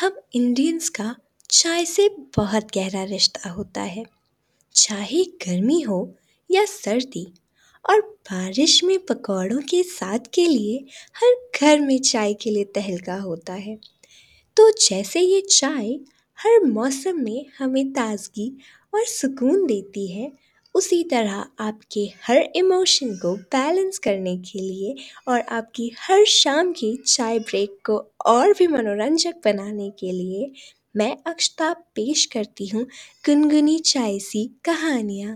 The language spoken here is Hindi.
हम इंडियंस का चाय से बहुत गहरा रिश्ता होता है। चाहे गर्मी हो या सर्दी और बारिश में पकौड़ों के साथ के लिए हर घर में चाय के लिए तहलका होता है। तो जैसे ये चाय हर मौसम में हमें ताज़गी और सुकून देती है उसी तरह आपके हर इमोशन को बैलेंस करने के लिए और आपकी हर शाम की चाय ब्रेक को और भी मनोरंजक बनाने के लिए मैं अक्षता पेश करती हूँ गुनगुनी चाय सी कहानियाँ।